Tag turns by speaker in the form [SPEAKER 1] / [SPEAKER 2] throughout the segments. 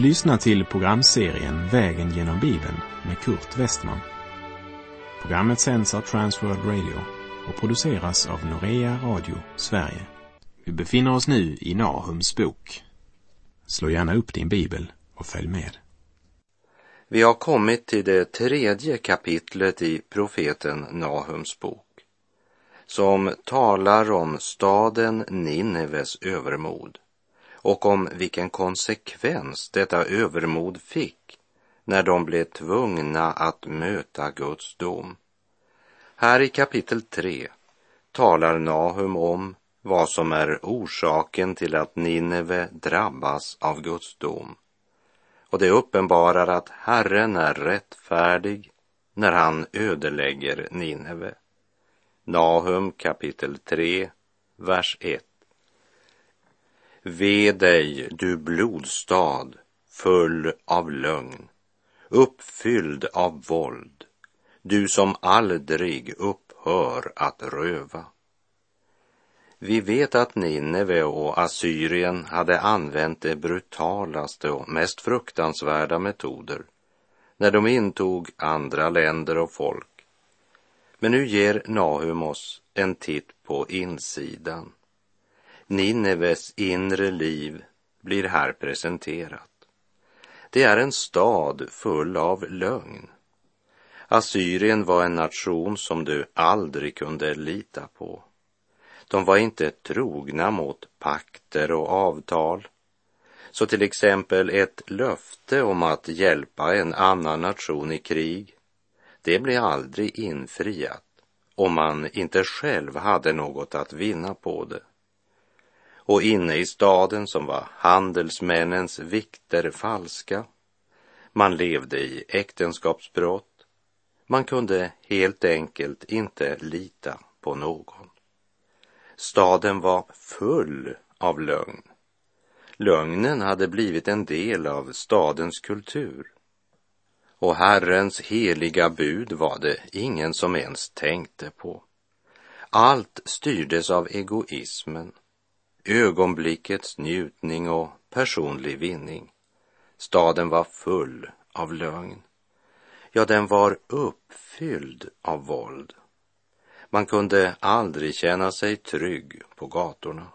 [SPEAKER 1] Du lyssnar till programserien Vägen genom Bibeln med Kurt Westman. Programmet sänds av Transworld Radio och produceras av Norea Radio Sverige. Vi befinner oss nu i Nahums bok. Slå gärna upp din bibel och följ med.
[SPEAKER 2] Vi har kommit till det tredje kapitlet i profeten Nahums bok som talar om staden Nineves övermod och om vilken konsekvens detta övermod fick när de blev tvungna att möta Guds dom. Här i kapitel 3 talar Nahum om vad som är orsaken till att Nineve drabbas av Guds dom. Och det uppenbarar att Herren är rättfärdig när han ödelägger Nineve. Nahum kapitel 3, vers 1. Ve dig, du blodstad, full av lögn, uppfylld av våld, du som aldrig upphör att röva. Vi vet att Nineve och Assyrien hade använt de brutalaste och mest fruktansvärda metoder när de intog andra länder och folk. Men nu ger Nahum oss en titt på insidan. Nineves inre liv blir här presenterat. Det är en stad full av lögn. Assyrien var en nation som du aldrig kunde lita på. De var inte trogna mot pakter och avtal. Så till exempel ett löfte om att hjälpa en annan nation i krig, det blev aldrig infriat om man inte själv hade något att vinna på det och inne i staden som var handelsmännens vikter falska. Man levde i äktenskapsbrott. Man kunde helt enkelt inte lita på någon. Staden var full av lögn. Lögnen hade blivit en del av stadens kultur. Och Herrens heliga bud var det ingen som ens tänkte på. Allt styrdes av egoismen ögonblickets njutning och personlig vinning. Staden var full av lögn. Ja, den var uppfylld av våld. Man kunde aldrig känna sig trygg på gatorna.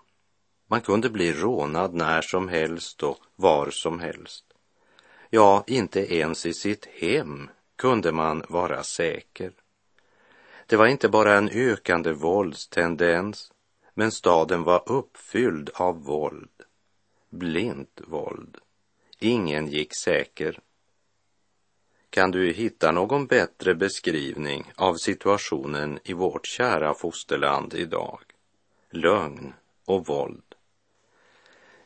[SPEAKER 2] Man kunde bli rånad när som helst och var som helst. Ja, inte ens i sitt hem kunde man vara säker. Det var inte bara en ökande våldstendens men staden var uppfylld av våld, blint våld. Ingen gick säker. Kan du hitta någon bättre beskrivning av situationen i vårt kära fosterland idag? Lögn och våld.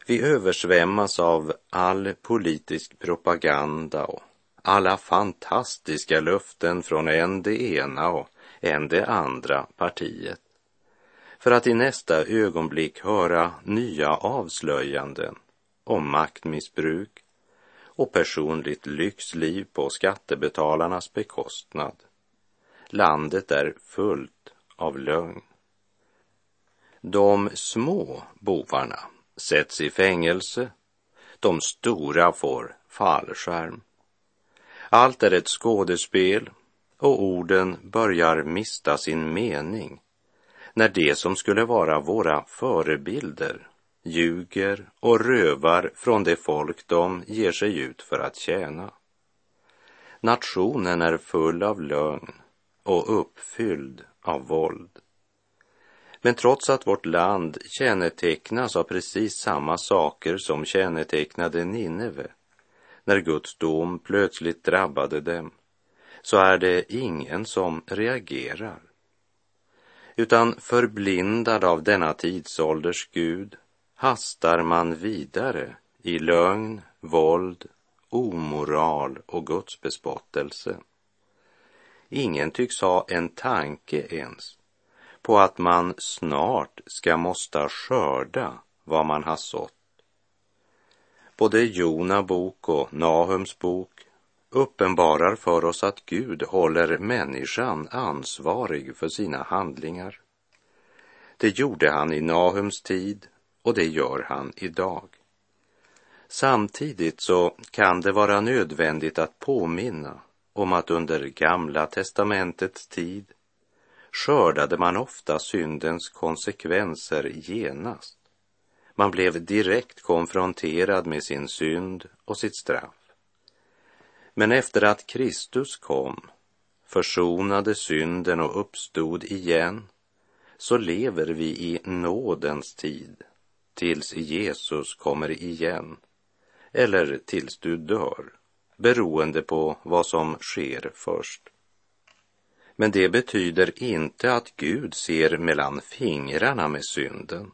[SPEAKER 2] Vi översvämmas av all politisk propaganda och alla fantastiska löften från en det ena och en det andra partiet för att i nästa ögonblick höra nya avslöjanden om maktmissbruk och personligt lyxliv på skattebetalarnas bekostnad. Landet är fullt av lögn. De små bovarna sätts i fängelse, de stora får fallskärm. Allt är ett skådespel och orden börjar mista sin mening när de som skulle vara våra förebilder ljuger och rövar från det folk de ger sig ut för att tjäna. Nationen är full av lögn och uppfylld av våld. Men trots att vårt land kännetecknas av precis samma saker som kännetecknade Nineve när Guds dom plötsligt drabbade dem, så är det ingen som reagerar utan förblindad av denna tidsålders Gud hastar man vidare i lögn, våld, omoral och gudsbespottelse. Ingen tycks ha en tanke ens på att man snart ska måste skörda vad man har sått. Både Jona bok och Nahums bok uppenbarar för oss att Gud håller människan ansvarig för sina handlingar. Det gjorde han i Nahums tid och det gör han idag. Samtidigt så kan det vara nödvändigt att påminna om att under Gamla testamentets tid skördade man ofta syndens konsekvenser genast. Man blev direkt konfronterad med sin synd och sitt straff. Men efter att Kristus kom, försonade synden och uppstod igen, så lever vi i nådens tid tills Jesus kommer igen eller tills du dör, beroende på vad som sker först. Men det betyder inte att Gud ser mellan fingrarna med synden.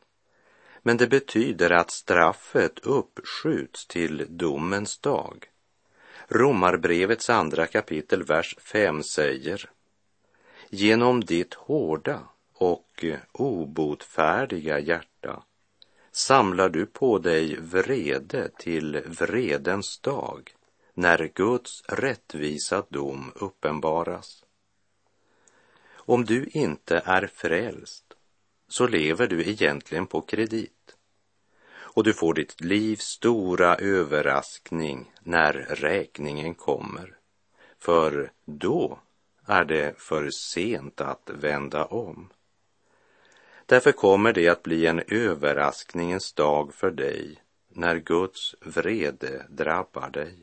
[SPEAKER 2] Men det betyder att straffet uppskjuts till domens dag. Romarbrevets andra kapitel, vers 5 säger Genom ditt hårda och obotfärdiga hjärta samlar du på dig vrede till vredens dag när Guds rättvisa dom uppenbaras. Om du inte är frälst så lever du egentligen på kredit och du får ditt livs stora överraskning när räkningen kommer. För då är det för sent att vända om. Därför kommer det att bli en överraskningens dag för dig när Guds vrede drabbar dig.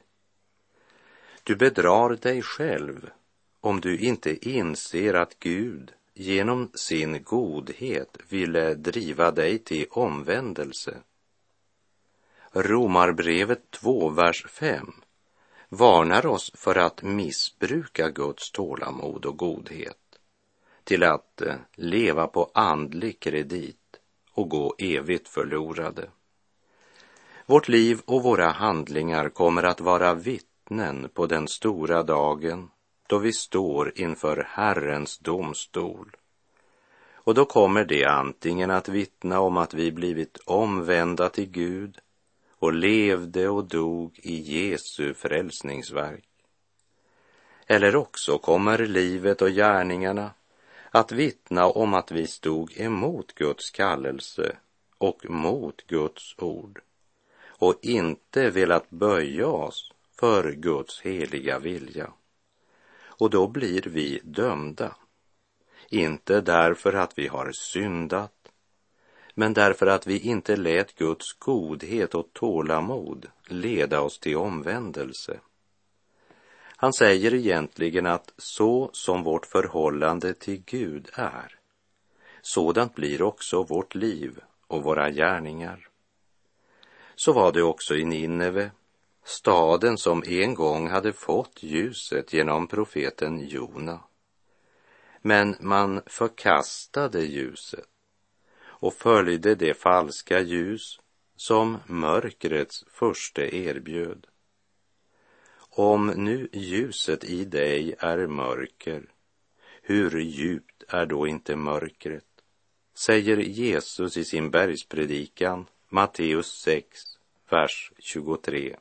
[SPEAKER 2] Du bedrar dig själv om du inte inser att Gud genom sin godhet ville driva dig till omvändelse. Romarbrevet 2, vers 5 varnar oss för att missbruka Guds tålamod och godhet till att eh, leva på andlig kredit och gå evigt förlorade. Vårt liv och våra handlingar kommer att vara vittnen på den stora dagen då vi står inför Herrens domstol. Och då kommer det antingen att vittna om att vi blivit omvända till Gud och levde och dog i Jesu frälsningsverk. Eller också kommer livet och gärningarna att vittna om att vi stod emot Guds kallelse och mot Guds ord och inte velat böja oss för Guds heliga vilja. Och då blir vi dömda. Inte därför att vi har syndat, men därför att vi inte lät Guds godhet och tålamod leda oss till omvändelse. Han säger egentligen att så som vårt förhållande till Gud är, sådant blir också vårt liv och våra gärningar. Så var det också i Nineve, staden som en gång hade fått ljuset genom profeten Jona. Men man förkastade ljuset och följde det falska ljus som mörkrets första erbjöd. Om nu ljuset i dig är mörker, hur djupt är då inte mörkret? Säger Jesus i sin bergspredikan, Matteus 6, vers 23.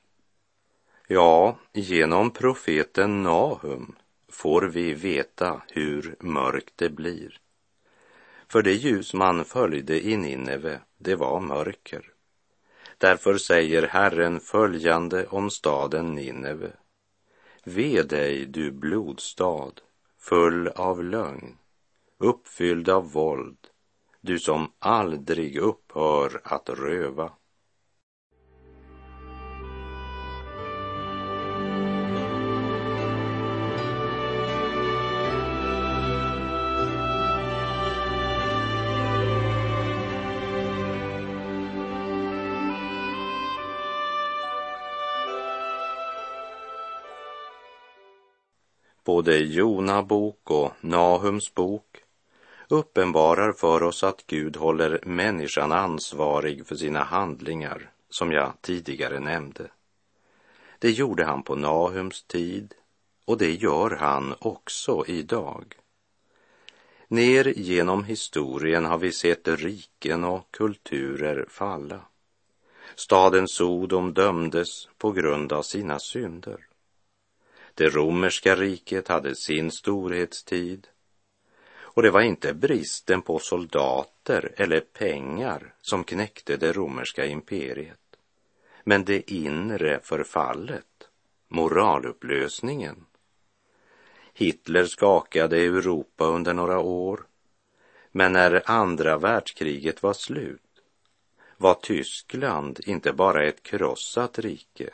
[SPEAKER 2] Ja, genom profeten Nahum får vi veta hur mörkt det blir. För det ljus man följde i Nineve, det var mörker. Därför säger Herren följande om staden Nineve. Ve dig, du blodstad, full av lögn, uppfylld av våld, du som aldrig upphör att röva. Både Jona bok och Nahums bok uppenbarar för oss att Gud håller människan ansvarig för sina handlingar, som jag tidigare nämnde. Det gjorde han på Nahums tid och det gör han också idag. Ner genom historien har vi sett riken och kulturer falla. Staden Sodom dömdes på grund av sina synder. Det romerska riket hade sin storhetstid och det var inte bristen på soldater eller pengar som knäckte det romerska imperiet. Men det inre förfallet, moralupplösningen. Hitler skakade Europa under några år. Men när andra världskriget var slut var Tyskland inte bara ett krossat rike,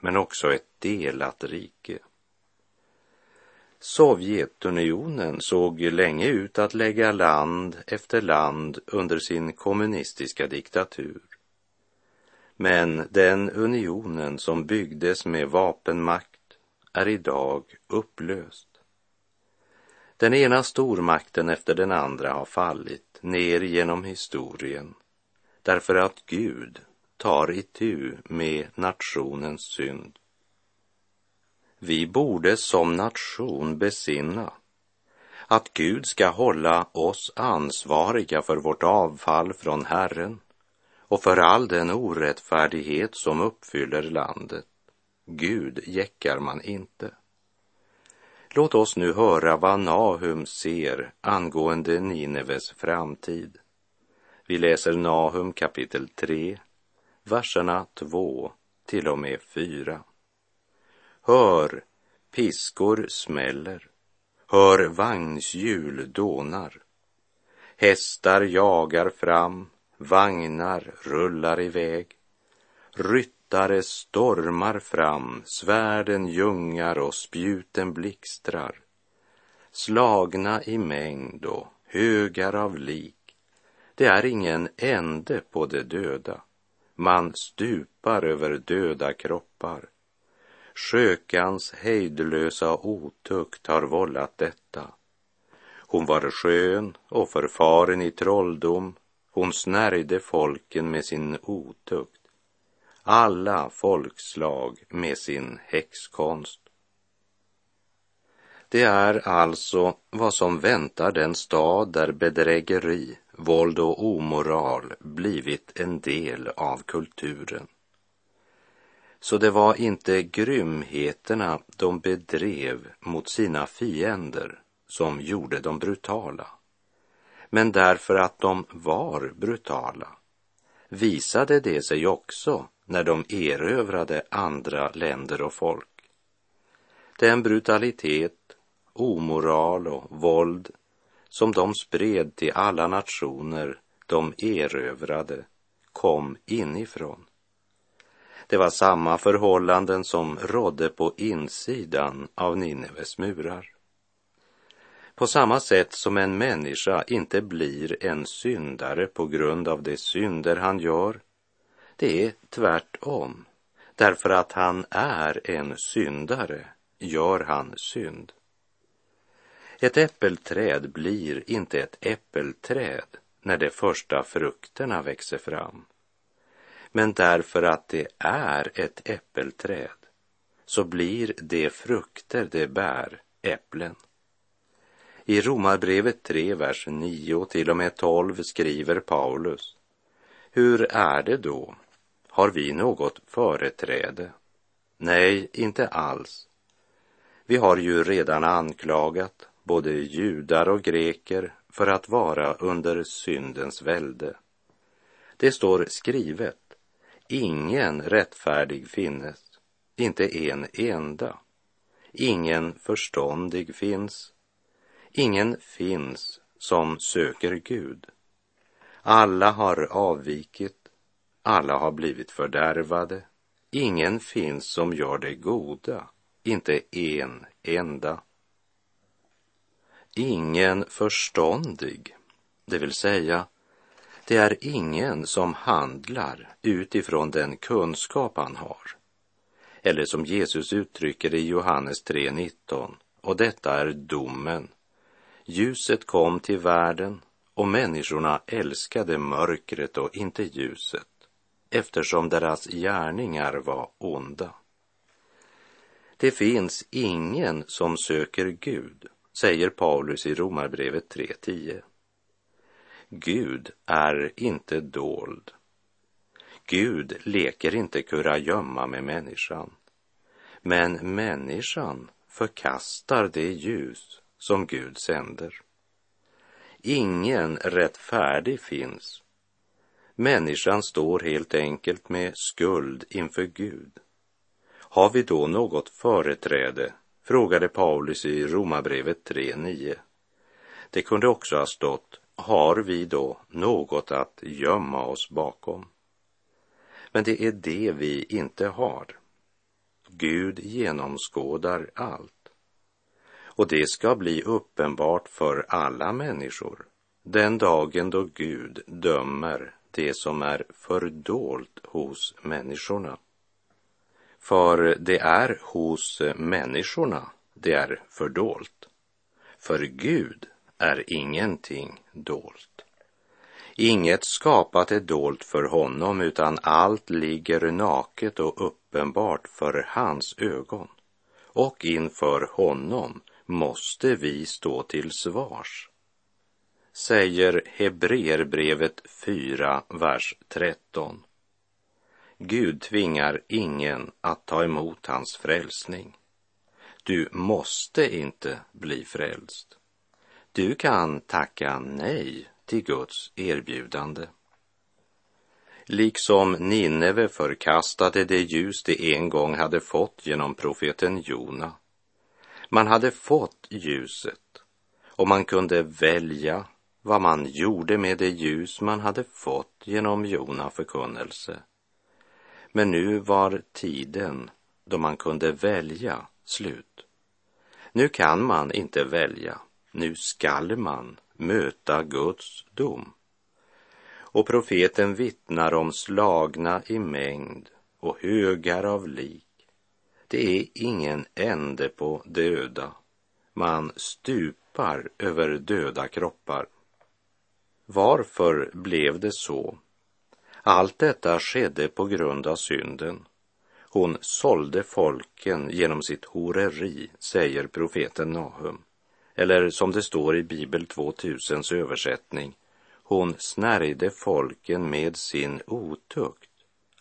[SPEAKER 2] men också ett delat rike. Sovjetunionen såg länge ut att lägga land efter land under sin kommunistiska diktatur. Men den unionen som byggdes med vapenmakt är idag upplöst. Den ena stormakten efter den andra har fallit ner genom historien därför att Gud tar itu med nationens synd. Vi borde som nation besinna att Gud ska hålla oss ansvariga för vårt avfall från Herren och för all den orättfärdighet som uppfyller landet. Gud jäckar man inte. Låt oss nu höra vad Nahum ser angående Nineves framtid. Vi läser Nahum kapitel 3, verserna 2 till och med 4. Hör, piskor smäller, hör vagnshjul dånar. Hästar jagar fram, vagnar rullar iväg. Ryttare stormar fram, svärden ljungar och spjuten blixtrar. Slagna i mängd och högar av lik. Det är ingen ände på de döda. Man stupar över döda kroppar. Skökans hejdlösa otukt har vållat detta. Hon var skön och förfaren i trolldom. Hon snärjde folken med sin otukt. Alla folkslag med sin häxkonst. Det är alltså vad som väntar den stad där bedrägeri, våld och omoral blivit en del av kulturen. Så det var inte grymheterna de bedrev mot sina fiender som gjorde dem brutala. Men därför att de var brutala visade det sig också när de erövrade andra länder och folk. Den brutalitet, omoral och våld som de spred till alla nationer de erövrade kom inifrån. Det var samma förhållanden som rådde på insidan av Nineves murar. På samma sätt som en människa inte blir en syndare på grund av de synder han gör, det är tvärtom. Därför att han är en syndare gör han synd. Ett äppelträd blir inte ett äppelträd när de första frukterna växer fram. Men därför att det är ett äppelträd så blir de frukter det bär äpplen. I Romarbrevet 3, vers 9 till och med 12 skriver Paulus. Hur är det då? Har vi något företräde? Nej, inte alls. Vi har ju redan anklagat både judar och greker för att vara under syndens välde. Det står skrivet, ingen rättfärdig finnes, inte en enda. Ingen förståndig finns, ingen finns som söker Gud. Alla har avvikit, alla har blivit fördärvade, ingen finns som gör det goda, inte en enda ingen förståndig, det vill säga, det är ingen som handlar utifrån den kunskap han har. Eller som Jesus uttrycker det i Johannes 3.19, och detta är domen. Ljuset kom till världen och människorna älskade mörkret och inte ljuset eftersom deras gärningar var onda. Det finns ingen som söker Gud säger Paulus i Romarbrevet 3.10. Gud är inte dold. Gud leker inte kurragömma med människan. Men människan förkastar det ljus som Gud sänder. Ingen rättfärdig finns. Människan står helt enkelt med skuld inför Gud. Har vi då något företräde? frågade Paulus i Romarbrevet 3.9. Det kunde också ha stått, har vi då något att gömma oss bakom? Men det är det vi inte har. Gud genomskådar allt. Och det ska bli uppenbart för alla människor den dagen då Gud dömer det som är fördolt hos människorna. För det är hos människorna det är fördolt. För Gud är ingenting dolt. Inget skapat är dolt för honom, utan allt ligger naket och uppenbart för hans ögon. Och inför honom måste vi stå till svars säger Hebreerbrevet 4, vers 13. Gud tvingar ingen att ta emot hans frälsning. Du måste inte bli frälst. Du kan tacka nej till Guds erbjudande. Liksom Nineve förkastade det ljus det en gång hade fått genom profeten Jona. Man hade fått ljuset och man kunde välja vad man gjorde med det ljus man hade fått genom Jona förkunnelse. Men nu var tiden då man kunde välja slut. Nu kan man inte välja, nu skall man möta Guds dom. Och profeten vittnar om slagna i mängd och högar av lik. Det är ingen ände på döda. Man stupar över döda kroppar. Varför blev det så? Allt detta skedde på grund av synden. Hon sålde folken genom sitt horeri, säger profeten Nahum. Eller som det står i Bibel 2000s översättning, hon snärjde folken med sin otukt,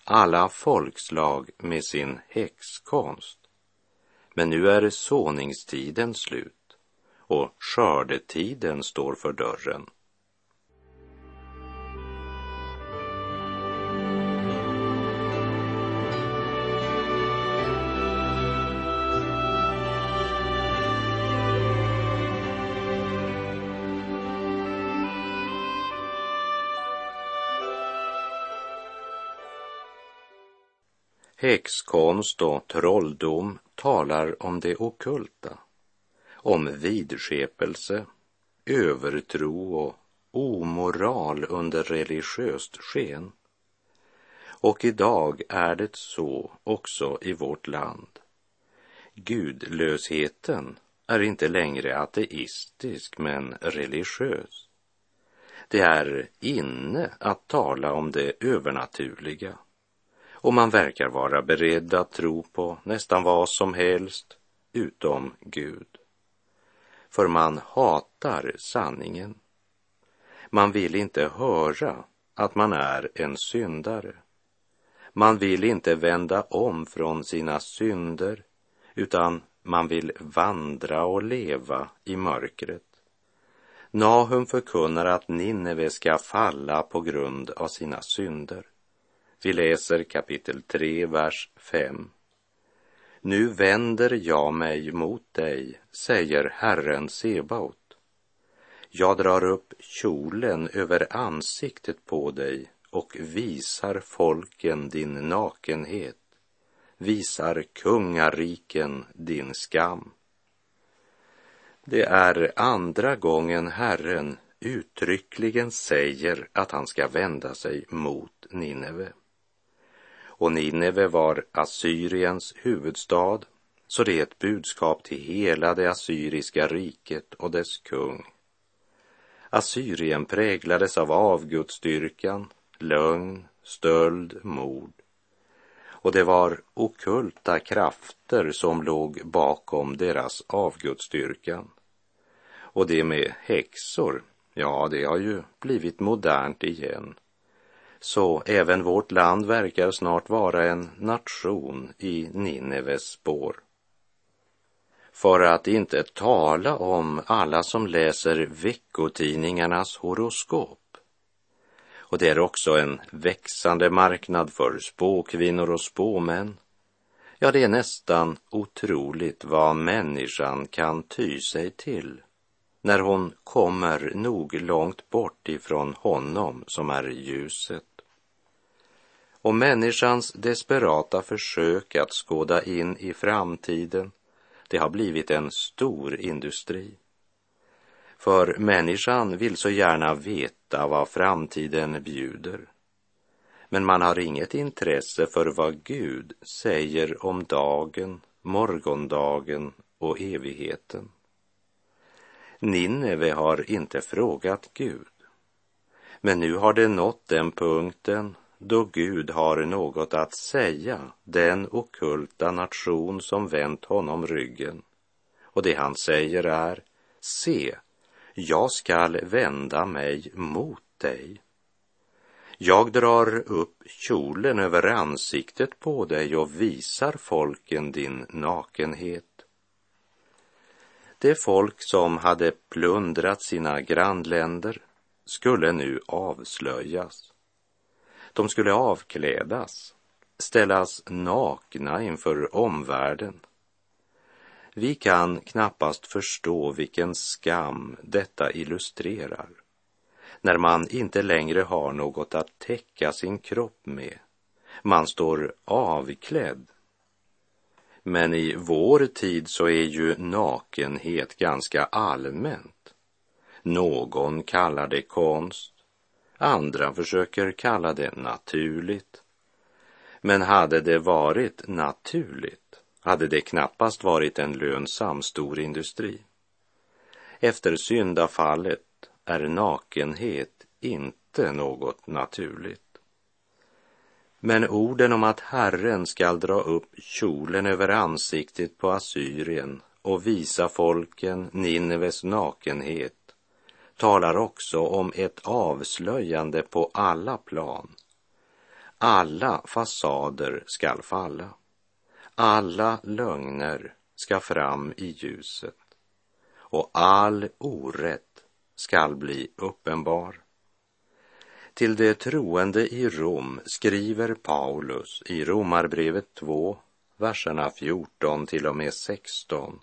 [SPEAKER 2] alla folkslag med sin häxkonst. Men nu är såningstiden slut och skördetiden står för dörren. Häxkonst och trolldom talar om det okulta, om vidskepelse, övertro och omoral under religiöst sken. Och idag är det så också i vårt land. Gudlösheten är inte längre ateistisk men religiös. Det är inne att tala om det övernaturliga och man verkar vara beredd att tro på nästan vad som helst utom Gud. För man hatar sanningen. Man vill inte höra att man är en syndare. Man vill inte vända om från sina synder, utan man vill vandra och leva i mörkret. Nahum förkunnar att Nineve ska falla på grund av sina synder. Vi läser kapitel 3, vers 5. Nu vänder jag mig mot dig, säger Herren Sebaot. Jag drar upp kjolen över ansiktet på dig och visar folken din nakenhet, visar kungariken din skam. Det är andra gången Herren uttryckligen säger att han ska vända sig mot Nineve och Nineve var Assyriens huvudstad, så det är ett budskap till hela det assyriska riket och dess kung. Assyrien präglades av avgudsdyrkan, lögn, stöld, mord. Och det var okulta krafter som låg bakom deras avgudsdyrkan. Och det med häxor, ja, det har ju blivit modernt igen. Så även vårt land verkar snart vara en nation i Nineves spår. För att inte tala om alla som läser veckotidningarnas horoskop. Och det är också en växande marknad för spåkvinnor och spåmän. Ja, det är nästan otroligt vad människan kan ty sig till när hon kommer nog långt bort ifrån honom som är ljuset. Och människans desperata försök att skåda in i framtiden, det har blivit en stor industri. För människan vill så gärna veta vad framtiden bjuder. Men man har inget intresse för vad Gud säger om dagen, morgondagen och evigheten. Nineve har inte frågat Gud. Men nu har det nått den punkten då Gud har något att säga den okulta nation som vänt honom ryggen. Och det han säger är, se, jag skall vända mig mot dig. Jag drar upp kjolen över ansiktet på dig och visar folken din nakenhet. Det folk som hade plundrat sina grannländer skulle nu avslöjas. De skulle avklädas, ställas nakna inför omvärlden. Vi kan knappast förstå vilken skam detta illustrerar när man inte längre har något att täcka sin kropp med. Man står avklädd men i vår tid så är ju nakenhet ganska allmänt. Någon kallar det konst, andra försöker kalla det naturligt. Men hade det varit naturligt hade det knappast varit en lönsam storindustri. Efter syndafallet är nakenhet inte något naturligt. Men orden om att Herren skall dra upp kjolen över ansiktet på Assyrien och visa folken Nineves nakenhet talar också om ett avslöjande på alla plan. Alla fasader skall falla. Alla lögner ska fram i ljuset och all orätt skall bli uppenbar. Till de troende i Rom skriver Paulus i Romarbrevet 2, verserna 14 till och med 16.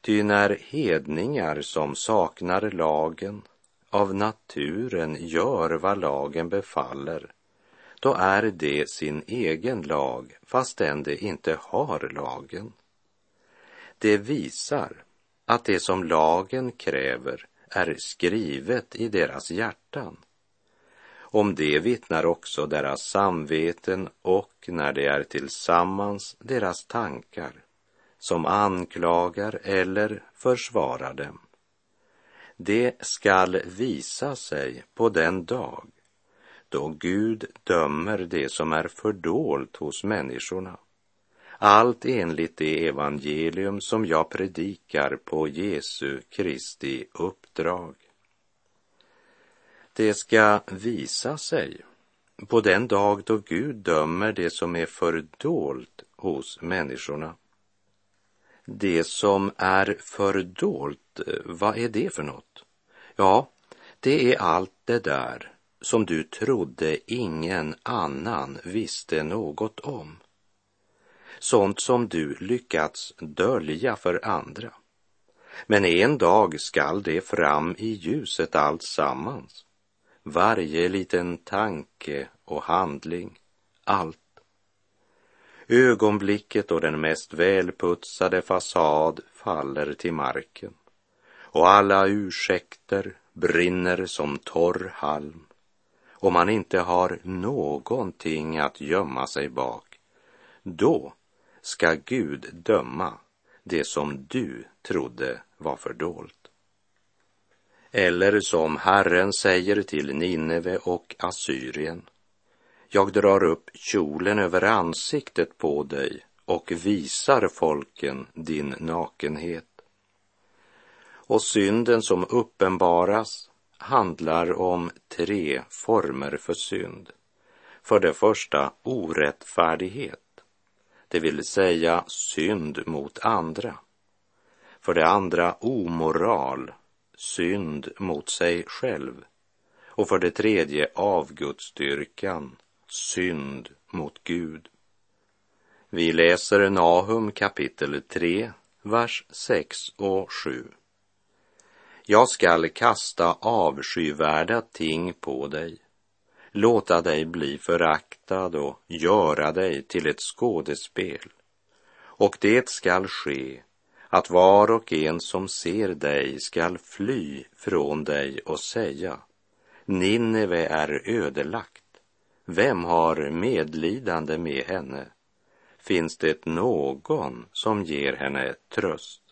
[SPEAKER 2] Ty när hedningar som saknar lagen av naturen gör vad lagen befaller, då är det sin egen lag fastän de inte har lagen. Det visar att det som lagen kräver är skrivet i deras hjärtan om det vittnar också deras samveten och när de är tillsammans deras tankar som anklagar eller försvarar dem. Det skall visa sig på den dag då Gud dömer det som är fördolt hos människorna. Allt enligt det evangelium som jag predikar på Jesu Kristi uppdrag. Det ska visa sig på den dag då Gud dömer det som är fördolt hos människorna. Det som är fördolt, eh, vad är det för något? Ja, det är allt det där som du trodde ingen annan visste något om. Sånt som du lyckats dölja för andra. Men en dag skall det fram i ljuset alltsammans varje liten tanke och handling, allt. Ögonblicket då den mest välputsade fasad faller till marken och alla ursäkter brinner som torr halm och man inte har någonting att gömma sig bak. Då ska Gud döma det som du trodde var fördolt. Eller som Herren säger till Nineve och Assyrien. Jag drar upp kjolen över ansiktet på dig och visar folken din nakenhet. Och synden som uppenbaras handlar om tre former för synd. För det första orättfärdighet, det vill säga synd mot andra. För det andra omoral, synd mot sig själv Och för det tredje avgudsdyrkan, synd mot Gud. Vi läser Nahum kapitel 3, vers 6 och 7. Jag skall kasta avskyvärda ting på dig, låta dig bli föraktad och göra dig till ett skådespel. Och det skall ske att var och en som ser dig skall fly från dig och säga Nineve är ödelagt. Vem har medlidande med henne? Finns det någon som ger henne tröst?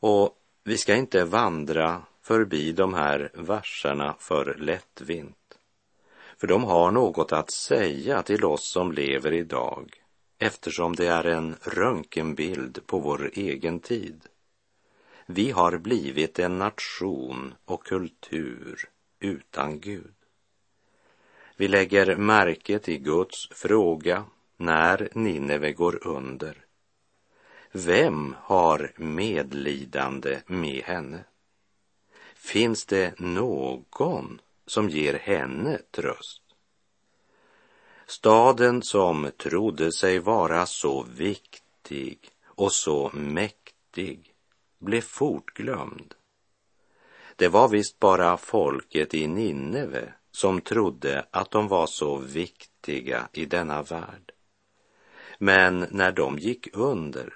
[SPEAKER 2] Och vi ska inte vandra förbi de här verserna för lättvint. För de har något att säga till oss som lever idag eftersom det är en röntgenbild på vår egen tid. Vi har blivit en nation och kultur utan Gud. Vi lägger märke till Guds fråga när Nineve går under. Vem har medlidande med henne? Finns det någon som ger henne tröst? Staden som trodde sig vara så viktig och så mäktig blev fortglömd. Det var visst bara folket i Nineve som trodde att de var så viktiga i denna värld. Men när de gick under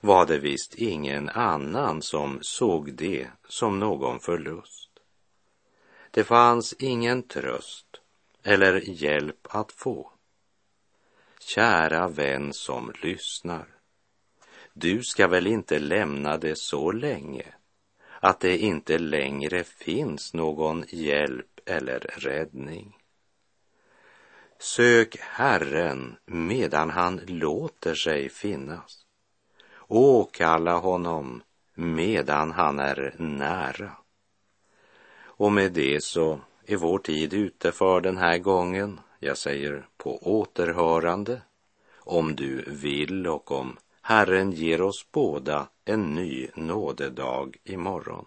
[SPEAKER 2] var det visst ingen annan som såg det som någon förlust. Det fanns ingen tröst eller hjälp att få. Kära vän som lyssnar. Du ska väl inte lämna det så länge att det inte längre finns någon hjälp eller räddning. Sök Herren medan han låter sig finnas. Åkalla honom medan han är nära. Och med det så är vår tid ute för den här gången. Jag säger på återhörande, om du vill och om Herren ger oss båda en ny nådedag imorgon.